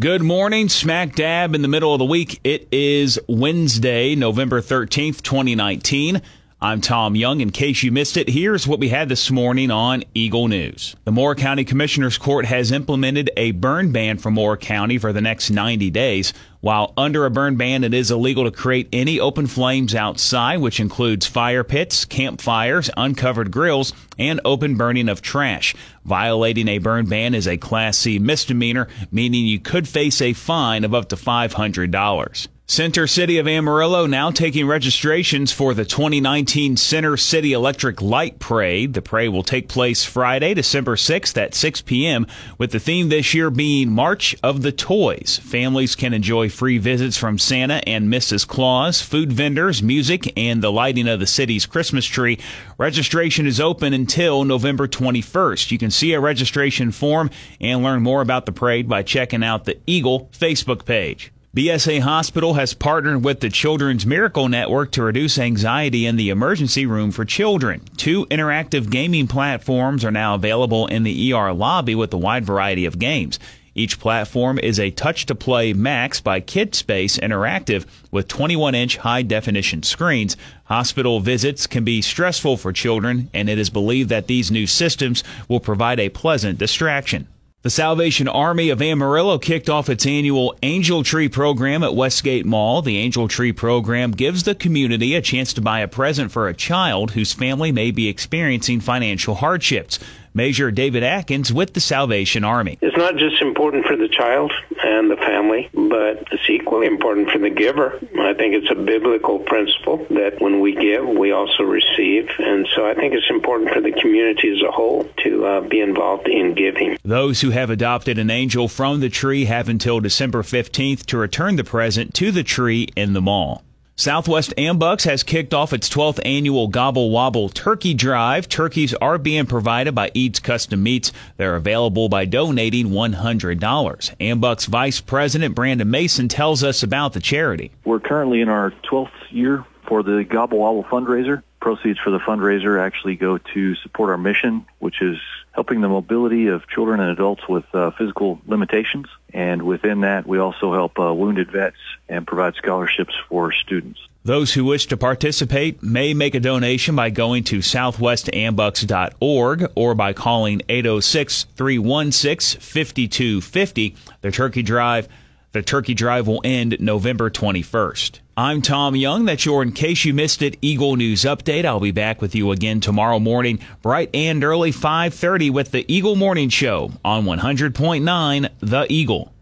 Good morning, smack dab in the middle of the week. It is Wednesday, November 13th, 2019. I'm Tom Young. In case you missed it, here's what we had this morning on Eagle News. The Moore County Commissioners Court has implemented a burn ban for Moore County for the next 90 days. While under a burn ban, it is illegal to create any open flames outside, which includes fire pits, campfires, uncovered grills, and open burning of trash. Violating a burn ban is a Class C misdemeanor, meaning you could face a fine of up to $500. Center City of Amarillo now taking registrations for the 2019 Center City Electric Light Parade. The parade will take place Friday, December 6th at 6 p.m., with the theme this year being March of the Toys. Families can enjoy free visits from Santa and Mrs. Claus, food vendors, music, and the lighting of the city's Christmas tree. Registration is open until November 21st. You can see a registration form and learn more about the parade by checking out the Eagle Facebook page. BSA Hospital has partnered with the Children's Miracle Network to reduce anxiety in the emergency room for children. Two interactive gaming platforms are now available in the ER lobby with a wide variety of games. Each platform is a touch to play Max by KidSpace Interactive with 21 inch high definition screens. Hospital visits can be stressful for children, and it is believed that these new systems will provide a pleasant distraction. The Salvation Army of Amarillo kicked off its annual Angel Tree program at Westgate Mall. The Angel Tree program gives the community a chance to buy a present for a child whose family may be experiencing financial hardships. Major David Atkins with the Salvation Army. It's not just important for the child and the family, but it's equally important for the giver. I think it's a biblical principle that when we give, we also receive. And so I think it's important for the community as a whole to uh, be involved in giving. Those who have adopted an angel from the tree have until December 15th to return the present to the tree in the mall. Southwest AMBUCS has kicked off its 12th annual Gobble Wobble Turkey Drive. Turkeys are being provided by Eats Custom Meats. They're available by donating $100. AMBUCS Vice President Brandon Mason tells us about the charity. We're currently in our 12th year for the Gobble Wobble fundraiser. Proceeds for the fundraiser actually go to support our mission, which is helping the mobility of children and adults with uh, physical limitations. And within that, we also help uh, wounded vets and provide scholarships for students. Those who wish to participate may make a donation by going to southwestambucks.org or by calling 806 316 5250. The Turkey Drive the turkey drive will end November 21st. I'm Tom Young. That's your In Case You Missed It Eagle News Update. I'll be back with you again tomorrow morning, bright and early 5.30 with the Eagle Morning Show on 100.9 The Eagle.